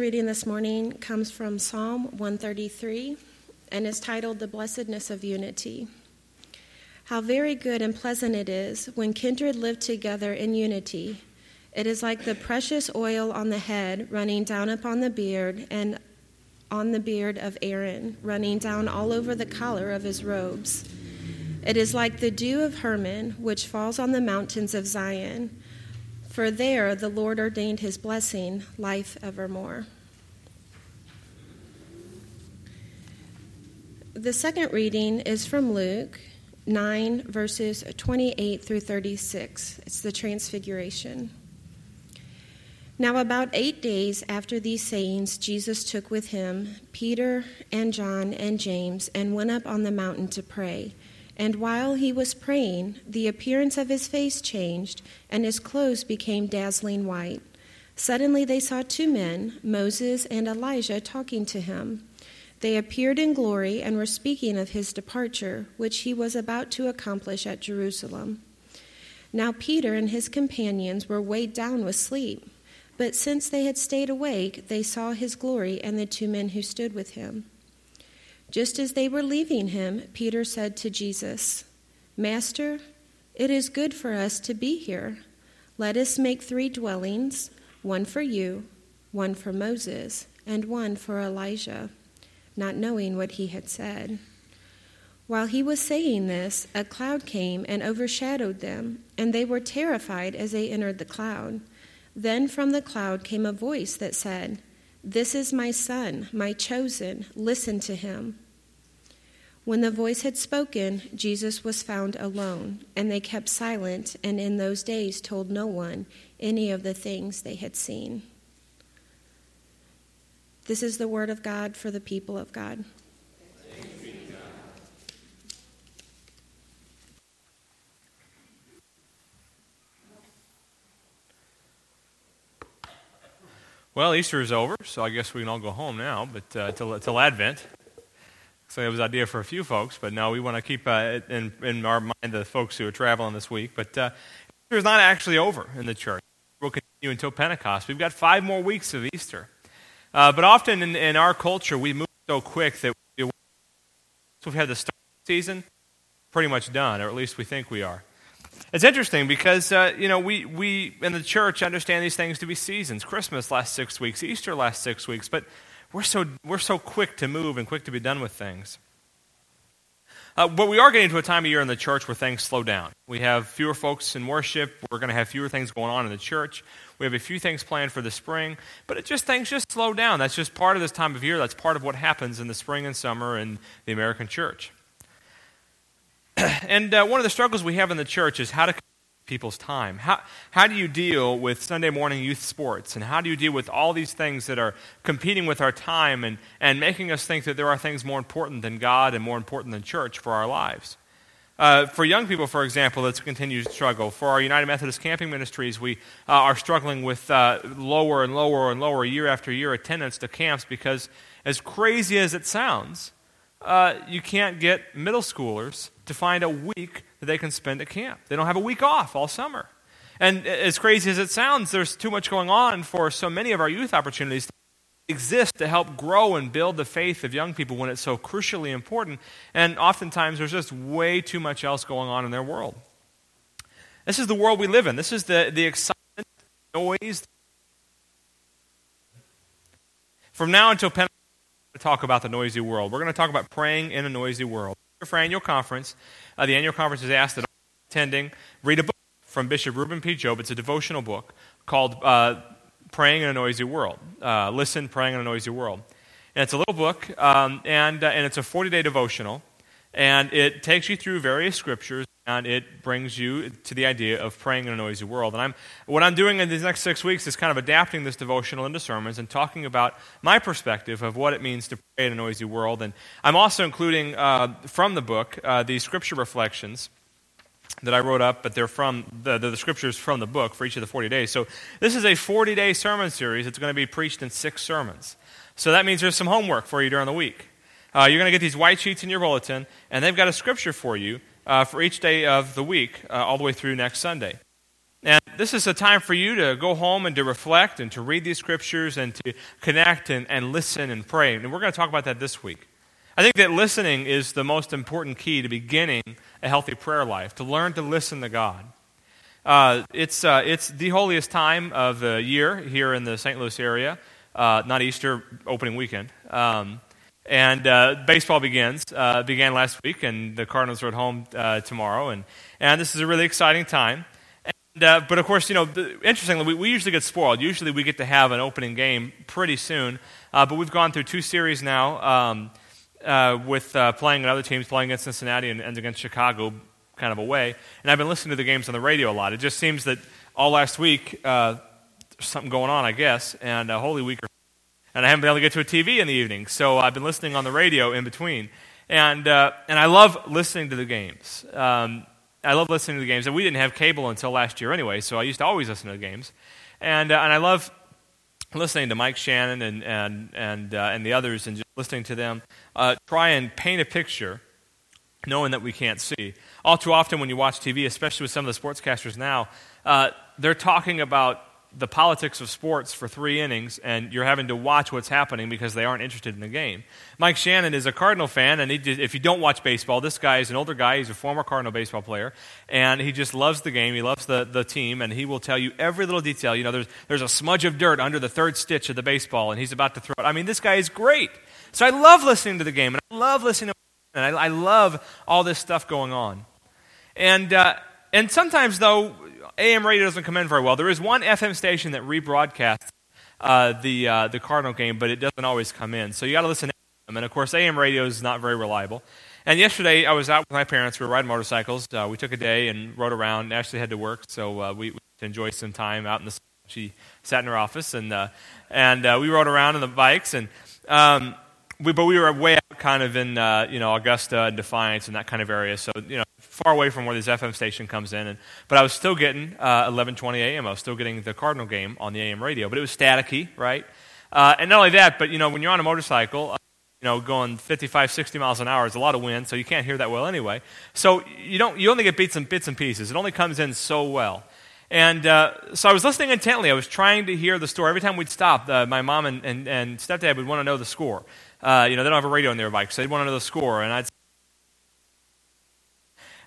reading this morning comes from Psalm 133 and is titled The Blessedness of Unity. How very good and pleasant it is when kindred live together in unity. It is like the precious oil on the head running down upon the beard and on the beard of Aaron, running down all over the collar of his robes. It is like the dew of Hermon, which falls on the mountains of Zion. For there the Lord ordained his blessing, life evermore. The second reading is from Luke 9, verses 28 through 36. It's the Transfiguration. Now, about eight days after these sayings, Jesus took with him Peter and John and James and went up on the mountain to pray. And while he was praying, the appearance of his face changed, and his clothes became dazzling white. Suddenly they saw two men, Moses and Elijah, talking to him. They appeared in glory and were speaking of his departure, which he was about to accomplish at Jerusalem. Now Peter and his companions were weighed down with sleep, but since they had stayed awake, they saw his glory and the two men who stood with him. Just as they were leaving him, Peter said to Jesus, Master, it is good for us to be here. Let us make three dwellings one for you, one for Moses, and one for Elijah not knowing what he had said. While he was saying this, a cloud came and overshadowed them, and they were terrified as they entered the cloud. Then from the cloud came a voice that said, This is my son, my chosen, listen to him. When the voice had spoken, Jesus was found alone, and they kept silent, and in those days told no one any of the things they had seen. This is the word of God for the people of God. Well, Easter is over, so I guess we can all go home now, but uh, till, till Advent. So it was idea for a few folks, but no, we want to keep uh, in, in our mind the folks who are traveling this week. But uh, Easter is not actually over in the church. We'll continue until Pentecost. We've got five more weeks of Easter. Uh, but often in, in, our culture, we move so quick that we, so we've had the start season pretty much done, or at least we think we are. It's interesting because, uh, you know, we, we in the church understand these things to be seasons. Christmas lasts six weeks, Easter lasts six weeks, but we're so, we're so quick to move and quick to be done with things. Uh, but we are getting to a time of year in the church where things slow down. We have fewer folks in worship. We're going to have fewer things going on in the church. We have a few things planned for the spring, but it just things just slow down. That's just part of this time of year. That's part of what happens in the spring and summer in the American church. and uh, one of the struggles we have in the church is how to people's time? How, how do you deal with Sunday morning youth sports? And how do you deal with all these things that are competing with our time and, and making us think that there are things more important than God and more important than church for our lives? Uh, for young people, for example, it's a continued struggle. For our United Methodist Camping Ministries, we uh, are struggling with uh, lower and lower and lower year after year attendance to camps because, as crazy as it sounds, uh, you can't get middle schoolers to find a week that they can spend at camp. They don't have a week off all summer. And as crazy as it sounds, there's too much going on for so many of our youth opportunities to exist to help grow and build the faith of young people when it's so crucially important. And oftentimes there's just way too much else going on in their world. This is the world we live in. This is the, the excitement, noise. From now until Pentecost, talk about the noisy world. We're going to talk about praying in a noisy world. For annual conference, uh, the annual conference is asked that all attending read a book from Bishop Reuben P. Job. It's a devotional book called uh, Praying in a Noisy World. Uh, Listen, Praying in a Noisy World. And it's a little book, um, and, uh, and it's a 40 day devotional, and it takes you through various scriptures and it brings you to the idea of praying in a noisy world. And I'm, what I'm doing in these next six weeks is kind of adapting this devotional into sermons and talking about my perspective of what it means to pray in a noisy world. And I'm also including uh, from the book uh, the scripture reflections that I wrote up, but they're from the, the, the, scriptures from the book for each of the 40 days. So this is a 40 day sermon series. It's going to be preached in six sermons. So that means there's some homework for you during the week. Uh, you're going to get these white sheets in your bulletin, and they've got a scripture for you uh, for each day of the week, uh, all the way through next Sunday. And this is a time for you to go home and to reflect and to read these scriptures and to connect and, and listen and pray. And we're going to talk about that this week. I think that listening is the most important key to beginning a healthy prayer life, to learn to listen to God. Uh, it's, uh, it's the holiest time of the year here in the St. Louis area, uh, not Easter opening weekend. Um, and uh, baseball begins, uh, began last week, and the Cardinals are at home uh, tomorrow. And, and this is a really exciting time. And, uh, but of course, you know, the, interestingly, we, we, usually get spoiled. Usually we get to have an opening game pretty soon. Uh, but we've gone through two series now um, uh, with playing other teams, playing against Cincinnati and, and against Chicago, kind of away. And I've been listening to the games on the radio a lot. It just seems that all last week, there's something going on, I guess, and Holy Week or and I haven't been able to get to a TV in the evening, so I've been listening on the radio in between. And, uh, and I love listening to the games. Um, I love listening to the games, and we didn't have cable until last year anyway, so I used to always listen to the games. And, uh, and I love listening to Mike Shannon and, and, and, uh, and the others and just listening to them uh, try and paint a picture knowing that we can't see. All too often when you watch TV, especially with some of the sportscasters now, uh, they're talking about the politics of sports for three innings, and you're having to watch what's happening because they aren't interested in the game. Mike Shannon is a Cardinal fan, and if you don't watch baseball, this guy is an older guy. He's a former Cardinal baseball player, and he just loves the game. He loves the, the team, and he will tell you every little detail. You know, there's, there's a smudge of dirt under the third stitch of the baseball, and he's about to throw it. I mean, this guy is great. So I love listening to the game, and I love listening to and I, I love all this stuff going on. And, uh, and sometimes, though, AM radio doesn't come in very well. There is one FM station that rebroadcasts uh, the, uh, the Cardinal game, but it doesn't always come in. So you got to listen to them. And of course, AM radio is not very reliable. And yesterday, I was out with my parents. We were riding motorcycles. Uh, we took a day and rode around. Ashley had to work, so uh, we, we enjoyed some time out in the sun. She sat in her office, and, uh, and uh, we rode around on the bikes. And um, we, but we were way out kind of in uh, you know Augusta and Defiance and that kind of area, so you know far away from where this FM station comes in. And, but I was still getting uh, 11:20 a.m. I was still getting the Cardinal game on the AM radio, but it was staticky, right? Uh, and not only that, but you know when you're on a motorcycle. Uh, you know, going 55, 60 miles an hour is a lot of wind, so you can't hear that well anyway. So you don't, you only get bits and bits and pieces. It only comes in so well. And uh, so I was listening intently. I was trying to hear the story. Every time we'd stop, uh, my mom and, and, and stepdad would want to know the score. Uh, you know, they don't have a radio in their bike, so they'd want to know the score. And I'd.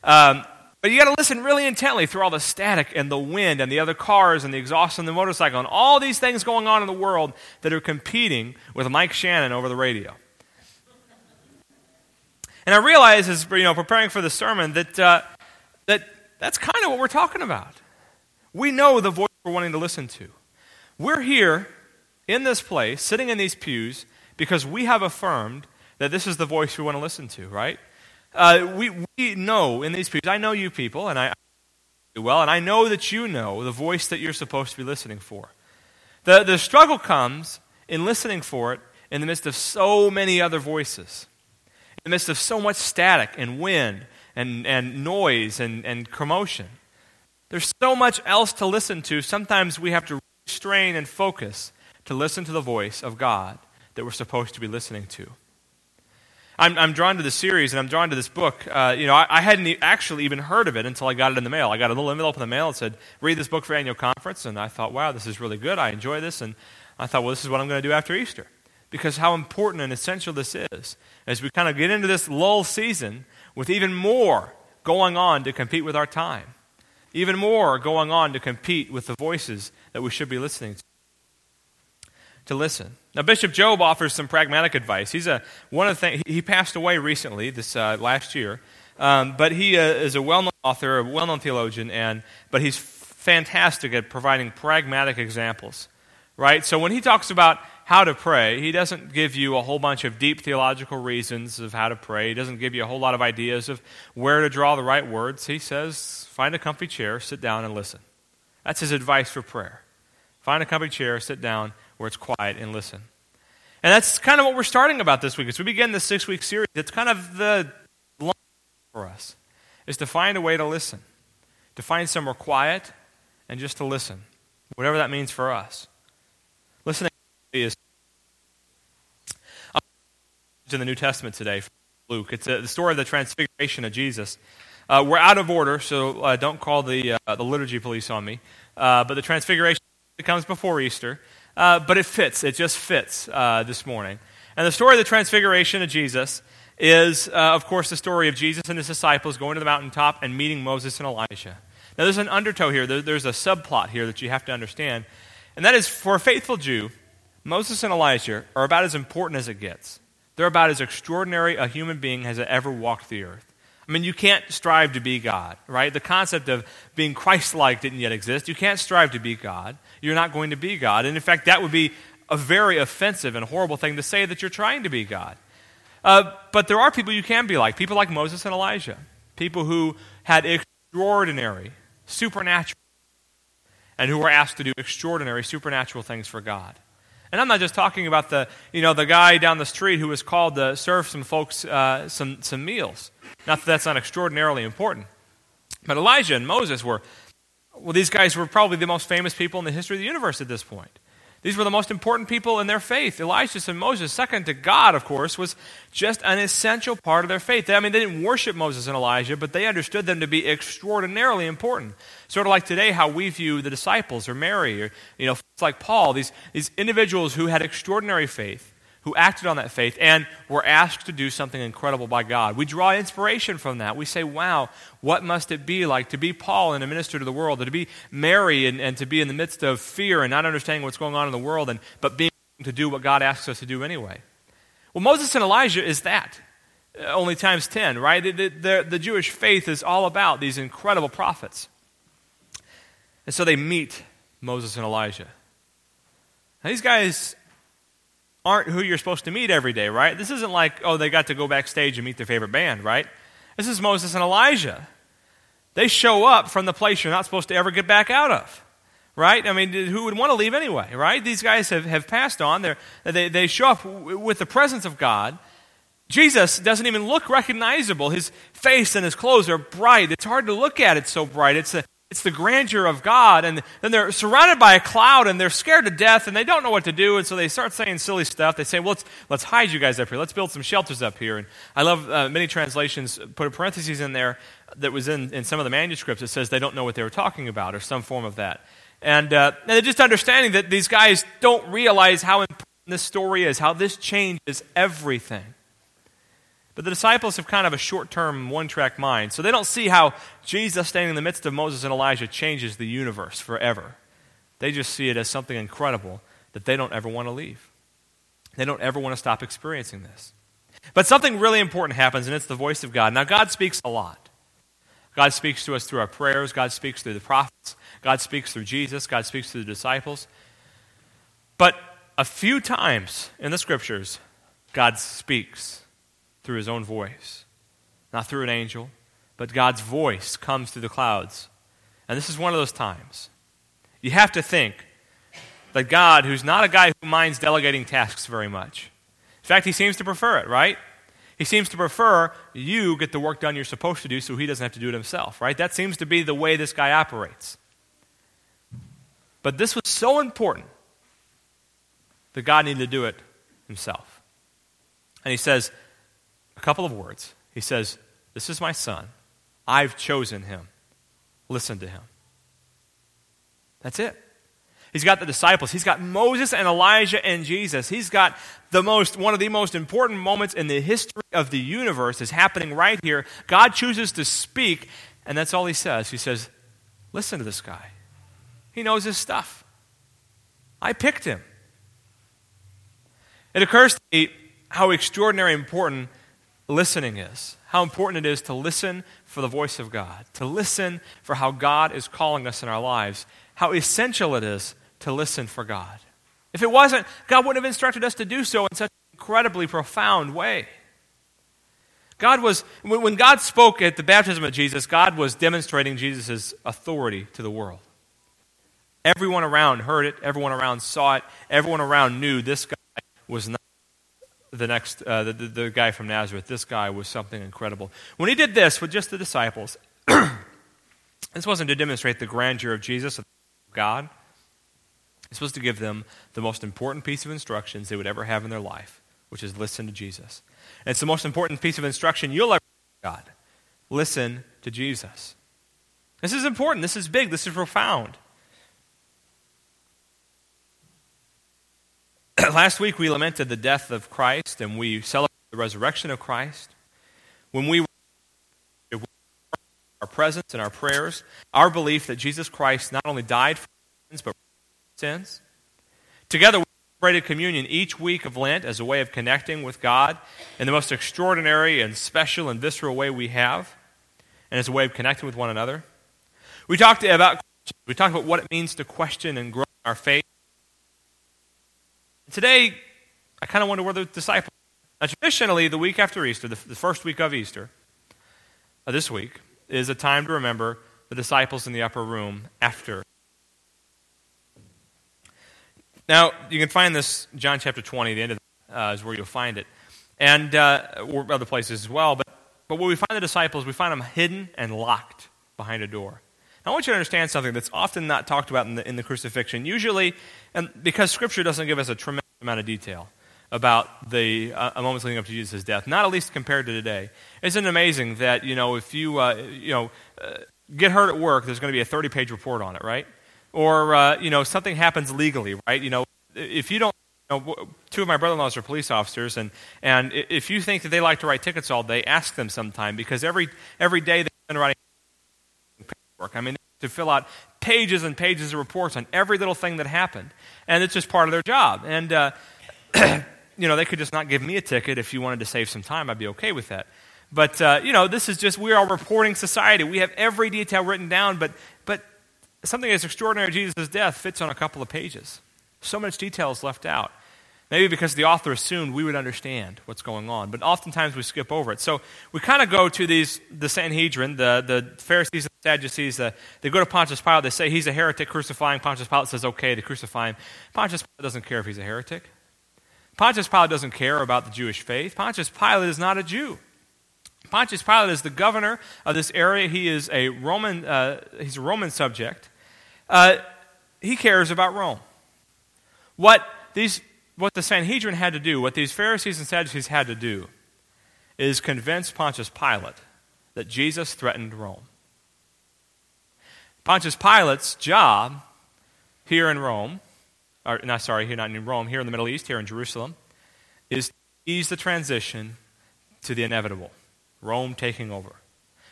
Um, but you got to listen really intently through all the static and the wind and the other cars and the exhaust on the motorcycle and all these things going on in the world that are competing with Mike Shannon over the radio. And I realize, as you know, preparing for the sermon, that uh, that that's kind of what we're talking about. We know the voice we're wanting to listen to. We're here in this place, sitting in these pews, because we have affirmed that this is the voice we want to listen to, right? Uh, we, we know in these pews, I know you people, and I well, and I know that you know the voice that you're supposed to be listening for. The, the struggle comes in listening for it in the midst of so many other voices, in the midst of so much static and wind and, and noise and, and commotion. There's so much else to listen to. Sometimes we have to strain and focus to listen to the voice of God that we're supposed to be listening to. I'm, I'm drawn to the series and I'm drawn to this book. Uh, you know, I, I, hadn't actually even heard of it until I got it in the mail. I got a little envelope in the mail that said, read this book for annual conference. And I thought, wow, this is really good. I enjoy this. And I thought, well, this is what I'm going to do after Easter. Because how important and essential this is as we kind of get into this lull season with even more going on to compete with our time, even more going on to compete with the voices that we should be listening to to listen. Now, Bishop Job offers some pragmatic advice. He's a, one of the things, he passed away recently, this uh, last year, um, but he uh, is a well known author, a well known theologian, and, but he's fantastic at providing pragmatic examples. Right? So when he talks about how to pray, he doesn't give you a whole bunch of deep theological reasons of how to pray. He doesn't give you a whole lot of ideas of where to draw the right words. He says, find a comfy chair, sit down, and listen. That's his advice for prayer. Find a comfy chair, sit down, where it's quiet and listen. And that's kind of what we're starting about this week. As we begin this six week series, it's kind of the long for us is to find a way to listen, to find somewhere quiet and just to listen, whatever that means for us. Listening is in the New Testament today, Luke. It's a, the story of the transfiguration of Jesus. Uh, we're out of order, so uh, don't call the, uh, the liturgy police on me. Uh, but the Transfiguration comes before Easter. Uh, but it fits. It just fits uh, this morning. And the story of the Transfiguration of Jesus is, of course, the story of Jesus and his disciples going to the mountaintop and meeting Moses and Elijah. Now, there's an undertow here. There, there's a subplot here that you have to understand. And that is, for a faithful Jew, Moses and Elijah are about as important as it gets. They're about as extraordinary a human being has ever walked the earth. I mean, you can't strive to be God, right? The concept of being Christ like didn't yet exist. You can't strive to be God. You're not going to be God. And in fact, that would be a very offensive and horrible thing to say that you're trying to be God. Uh, but there are people you can be like, people like Moses and Elijah, people who had extraordinary, supernatural, and who were asked to do extraordinary, supernatural things for God. And I'm not just talking about the, you know, the guy down the street who was called to serve some folks uh, some, some meals. Not that that's not extraordinarily important. But Elijah and Moses were, well, these guys were probably the most famous people in the history of the universe at this point. These were the most important people in their faith. Elijah and Moses, second to God, of course, was just an essential part of their faith. I mean, they didn't worship Moses and Elijah, but they understood them to be extraordinarily important. Sort of like today, how we view the disciples or Mary or, you know, like Paul, these, these individuals who had extraordinary faith who acted on that faith and were asked to do something incredible by God. We draw inspiration from that. We say, wow, what must it be like to be Paul and a minister to the world, to be Mary and, and to be in the midst of fear and not understanding what's going on in the world, and, but being to do what God asks us to do anyway? Well, Moses and Elijah is that. Uh, only times 10, right? The, the, the Jewish faith is all about these incredible prophets. And so they meet Moses and Elijah. Now, these guys aren't who you're supposed to meet every day, right? This isn't like, oh, they got to go backstage and meet their favorite band, right? This is Moses and Elijah. They show up from the place you're not supposed to ever get back out of, right? I mean, who would want to leave anyway, right? These guys have, have passed on. They're, they, they show up with the presence of God. Jesus doesn't even look recognizable. His face and his clothes are bright. It's hard to look at, it's so bright. It's a, it's the grandeur of God. And then they're surrounded by a cloud and they're scared to death and they don't know what to do. And so they start saying silly stuff. They say, well, let's, let's hide you guys up here. Let's build some shelters up here. And I love uh, many translations put a parenthesis in there that was in, in some of the manuscripts It says they don't know what they were talking about or some form of that. And, uh, and just understanding that these guys don't realize how important this story is, how this changes everything. But the disciples have kind of a short term, one track mind. So they don't see how Jesus standing in the midst of Moses and Elijah changes the universe forever. They just see it as something incredible that they don't ever want to leave. They don't ever want to stop experiencing this. But something really important happens, and it's the voice of God. Now, God speaks a lot. God speaks to us through our prayers, God speaks through the prophets, God speaks through Jesus, God speaks through the disciples. But a few times in the scriptures, God speaks through his own voice, not through an angel, but God's voice comes through the clouds. And this is one of those times. You have to think that God, who's not a guy who minds delegating tasks very much, in fact, he seems to prefer it, right? He seems to prefer you get the work done you're supposed to do so he doesn't have to do it himself, right? That seems to be the way this guy operates. But this was so important that God needed to do it himself. And he says, a couple of words. He says, This is my son. I've chosen him. Listen to him. That's it. He's got the disciples. He's got Moses and Elijah and Jesus. He's got the most, one of the most important moments in the history of the universe is happening right here. God chooses to speak, and that's all he says. He says, Listen to this guy. He knows his stuff. I picked him. It occurs to me how extraordinary important listening is, how important it is to listen for the voice of God, to listen for how God is calling us in our lives, how essential it is to listen for God. If it wasn't, God wouldn't have instructed us to do so in such an incredibly profound way. God was, when God spoke at the baptism of Jesus, God was demonstrating Jesus' authority to the world. Everyone around heard it, everyone around saw it, everyone around knew this guy was not the next, uh, the, the, the guy from Nazareth, this guy was something incredible. When he did this with just the disciples, this wasn't to demonstrate the grandeur of Jesus, of God. It's was to give them the most important piece of instructions they would ever have in their life, which is listen to Jesus. And it's the most important piece of instruction you'll ever God. listen to Jesus. This is important. This is big. This is profound. Last week we lamented the death of Christ and we celebrated the resurrection of Christ. When we were our presence and our prayers, our belief that Jesus Christ not only died for sins, but for sins. Together, we celebrated communion each week of Lent as a way of connecting with God in the most extraordinary and special and visceral way we have, and as a way of connecting with one another. We talked about we talked about what it means to question and grow our faith. Today, I kind of wonder where the disciples. Now, traditionally, the week after Easter, the, the first week of Easter, uh, this week, is a time to remember the disciples in the upper room after. Now, you can find this, John chapter 20, the end of uh, is where you'll find it. And uh, other places as well. But, but when we find the disciples, we find them hidden and locked behind a door. Now, I want you to understand something that's often not talked about in the, in the crucifixion. Usually, and because Scripture doesn't give us a tremendous amount of detail about the uh, moments leading up to Jesus' death, not at least compared to today. Isn't it amazing that, you know, if you, uh, you know, uh, get hurt at work, there's going to be a 30-page report on it, right? Or, uh, you know, something happens legally, right? You know, if you don't, know, two of my brother-in-laws are police officers, and, and if you think that they like to write tickets all day, ask them sometime, because every, every day they're writing paperwork. I mean, to fill out pages and pages of reports on every little thing that happened. And it's just part of their job. And, uh, you know, they could just not give me a ticket if you wanted to save some time. I'd be okay with that. But, uh, you know, this is just, we are a reporting society. We have every detail written down, but, but something as extraordinary as Jesus' death fits on a couple of pages. So much detail is left out. Maybe because the author assumed we would understand what's going on, but oftentimes we skip over it. So we kind of go to these, the Sanhedrin, the, the Pharisees and Sadducees. Uh, they go to Pontius Pilate. They say he's a heretic, crucifying. Pontius Pilate says, okay, to crucify him. Pontius Pilate doesn't care if he's a heretic. Pontius Pilate doesn't care about the Jewish faith. Pontius Pilate is not a Jew. Pontius Pilate is the governor of this area. He is a Roman, uh, he's a Roman subject. Uh, he cares about Rome. What, these, what the Sanhedrin had to do, what these Pharisees and Sadducees had to do, is convince Pontius Pilate that Jesus threatened Rome. Pontius Pilate's job here in Rome or not sorry, here not in Rome, here in the Middle East, here in Jerusalem, is to ease the transition to the inevitable. Rome taking over.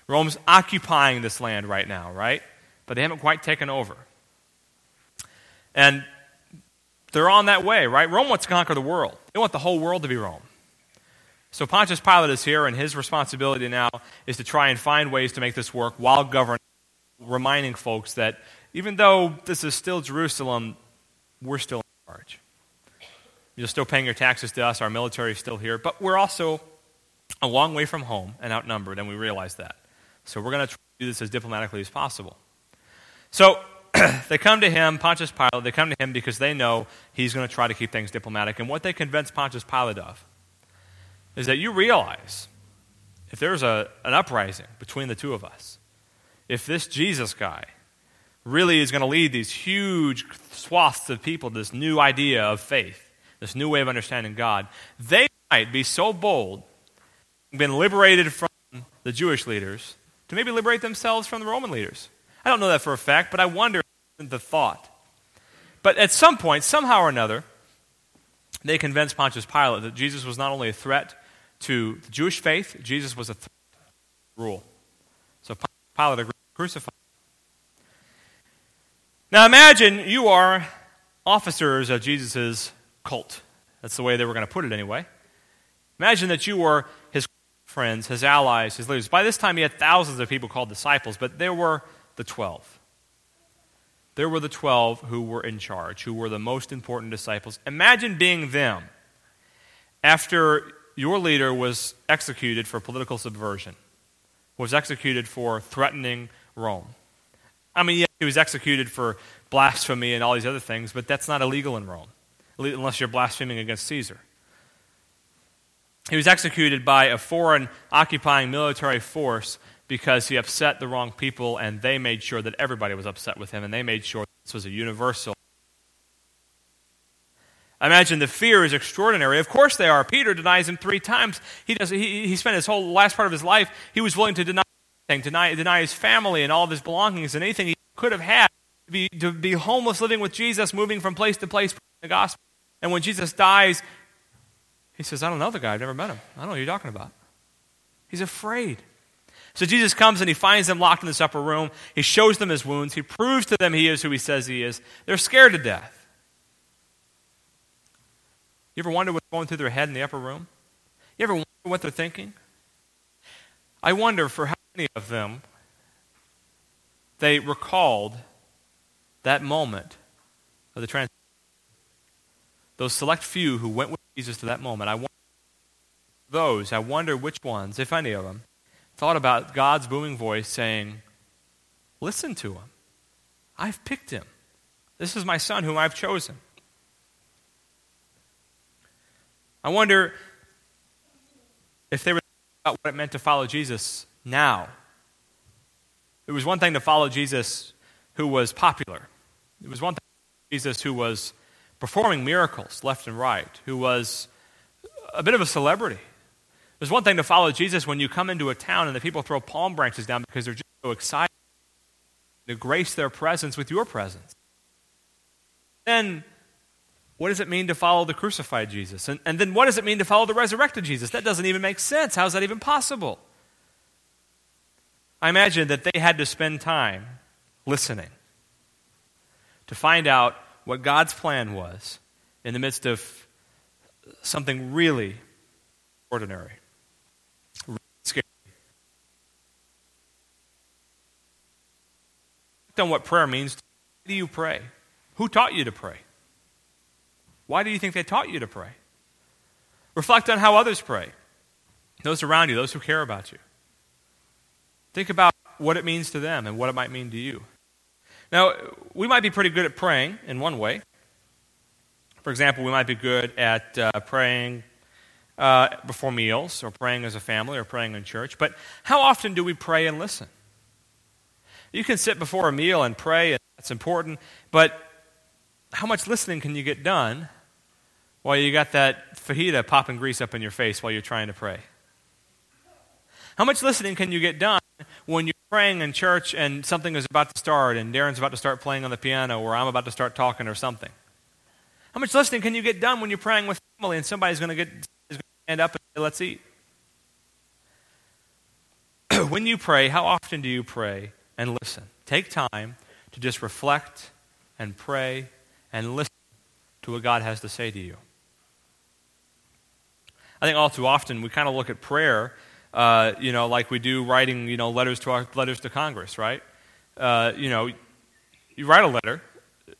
Rome's occupying this land right now, right? But they haven't quite taken over. And they're on that way, right? Rome wants to conquer the world. They want the whole world to be Rome. So Pontius Pilate is here, and his responsibility now is to try and find ways to make this work while governing, reminding folks that even though this is still Jerusalem, we're still in charge. You're still paying your taxes to us, our military is still here, but we're also a long way from home and outnumbered, and we realize that. So we're going to do this as diplomatically as possible. So they come to him, Pontius Pilate, they come to him because they know he's going to try to keep things diplomatic. And what they convince Pontius Pilate of is that you realize if there's a, an uprising between the two of us, if this Jesus guy really is going to lead these huge swaths of people to this new idea of faith, this new way of understanding God, they might be so bold, been liberated from the Jewish leaders, to maybe liberate themselves from the Roman leaders. I don't know that for a fact, but I wonder the thought. But at some point, somehow or another, they convinced Pontius Pilate that Jesus was not only a threat to the Jewish faith, Jesus was a threat to rule. So Pilate agreed to crucify now imagine you are officers of Jesus' cult. That's the way they were going to put it anyway. Imagine that you were his friends, his allies, his leaders. By this time, he had thousands of people called disciples, but there were the 12. There were the 12 who were in charge, who were the most important disciples. Imagine being them after your leader was executed for political subversion, was executed for threatening Rome. I mean, yeah, he was executed for blasphemy and all these other things, but that's not illegal in Rome, unless you're blaspheming against Caesar. He was executed by a foreign occupying military force because he upset the wrong people, and they made sure that everybody was upset with him, and they made sure this was a universal. I imagine the fear is extraordinary. Of course they are. Peter denies him three times. He, does, he, he spent his whole last part of his life, he was willing to deny deny, deny his family and all of his belongings and anything he could have had, to be, to be homeless, living with Jesus, moving from place to place, preaching the gospel. And when Jesus dies, he says, I don't know the guy. I've never met him. I don't know what you're talking about. He's afraid. So Jesus comes and he finds them locked in this upper room. He shows them his wounds. He proves to them he is who he says he is. They're scared to death. You ever wonder what's going through their head in the upper room? You ever wonder what they're thinking? I wonder for how many of them they recalled that moment of the transition. Those select few who went with Jesus to that moment. I wonder those, I wonder which ones, if any of them, thought about God's booming voice saying, Listen to him. I've picked him. This is my son whom I've chosen. I wonder if they were thinking about what it meant to follow Jesus now. It was one thing to follow Jesus who was popular. It was one thing Jesus who was performing miracles left and right, who was a bit of a celebrity. There's one thing to follow Jesus when you come into a town and the people throw palm branches down because they're just so excited to grace their presence with your presence. Then what does it mean to follow the crucified Jesus? And, and then what does it mean to follow the resurrected Jesus? That doesn't even make sense. How is that even possible? I imagine that they had to spend time listening to find out what God's plan was in the midst of something really ordinary. Really scary. On what prayer means. Why do you pray? Who taught you to pray? Why do you think they taught you to pray? Reflect on how others pray, those around you, those who care about you. Think about what it means to them and what it might mean to you. Now, we might be pretty good at praying in one way. For example, we might be good at uh, praying uh, before meals, or praying as a family, or praying in church. But how often do we pray and listen? You can sit before a meal and pray, and that's important, but how much listening can you get done while you got that fajita popping grease up in your face while you're trying to pray? How much listening can you get done when you're praying in church and something is about to start and Darren's about to start playing on the piano or I'm about to start talking or something? How much listening can you get done when you're praying with family and somebody's going to get stand up and say, let's eat? when you pray, how often do you pray and listen? Take time to just reflect and pray and listen to what God has to say to you. I think all too often we kind of look at prayer, uh, you know, like we do writing, you know, letters to our letters to Congress, right? Uh, you know, you write a letter,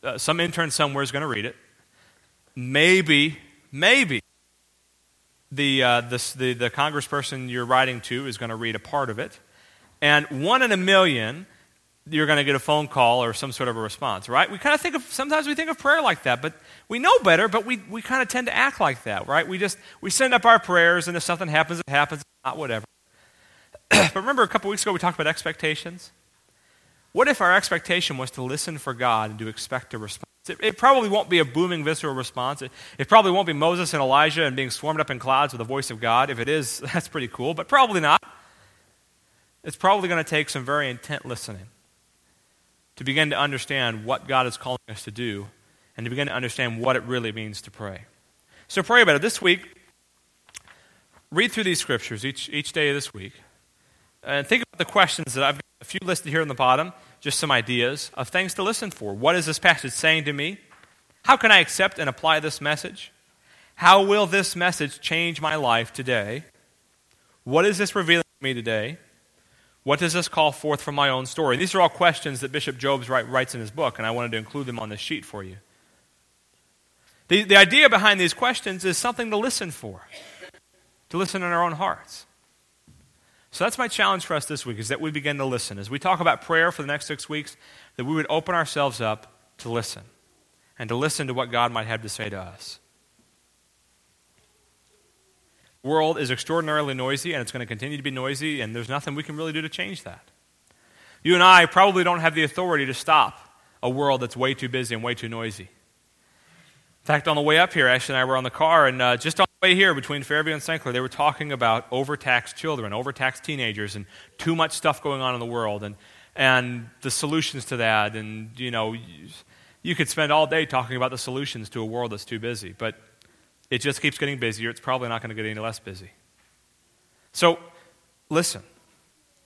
uh, some intern somewhere is going to read it. Maybe, maybe the, uh, the, the, the congressperson you're writing to is going to read a part of it. And one in a million you're going to get a phone call or some sort of a response, right? We kind of think of, sometimes we think of prayer like that, but we know better, but we, we kind of tend to act like that, right? We just, we send up our prayers, and if something happens, it happens, not whatever. but remember a couple weeks ago we talked about expectations? What if our expectation was to listen for God and to expect a response? It, it probably won't be a booming, visceral response. It, it probably won't be Moses and Elijah and being swarmed up in clouds with the voice of God. If it is, that's pretty cool, but probably not. It's probably going to take some very intent listening to begin to understand what God is calling us to do and to begin to understand what it really means to pray. So pray about it. This week, read through these scriptures each, each day of this week and think about the questions that I've got a few listed here on the bottom, just some ideas of things to listen for. What is this passage saying to me? How can I accept and apply this message? How will this message change my life today? What is this revealing to me today? What does this call forth from my own story? These are all questions that Bishop write, writes in his book, and I wanted to include them on this sheet for you. The, the idea behind these questions is something to listen for, to listen in our own hearts. So that's my challenge for us this week, is that we begin to listen. As we talk about prayer for the next six weeks, that we would open ourselves up to listen, and to listen to what God might have to say to us world is extraordinarily noisy and it's going to continue to be noisy, and there's nothing we can really do to change that. You and I probably don't have the authority to stop a world that's way too busy and way too noisy. In fact, on the way up here, Ashley and I were on the car, and uh, just on the way here between Fairview and St. Clair, they were talking about overtaxed children, overtaxed teenagers, and too much stuff going on in the world, and, and the solutions to that. And, you know, you could spend all day talking about the solutions to a world that's too busy, but it just keeps getting busier. It's probably not going to get any less busy. So, listen.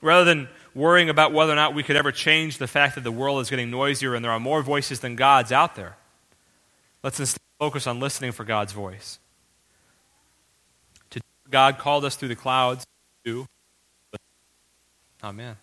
Rather than worrying about whether or not we could ever change the fact that the world is getting noisier and there are more voices than God's out there, let's instead focus on listening for God's voice. To God called us through the clouds to Amen.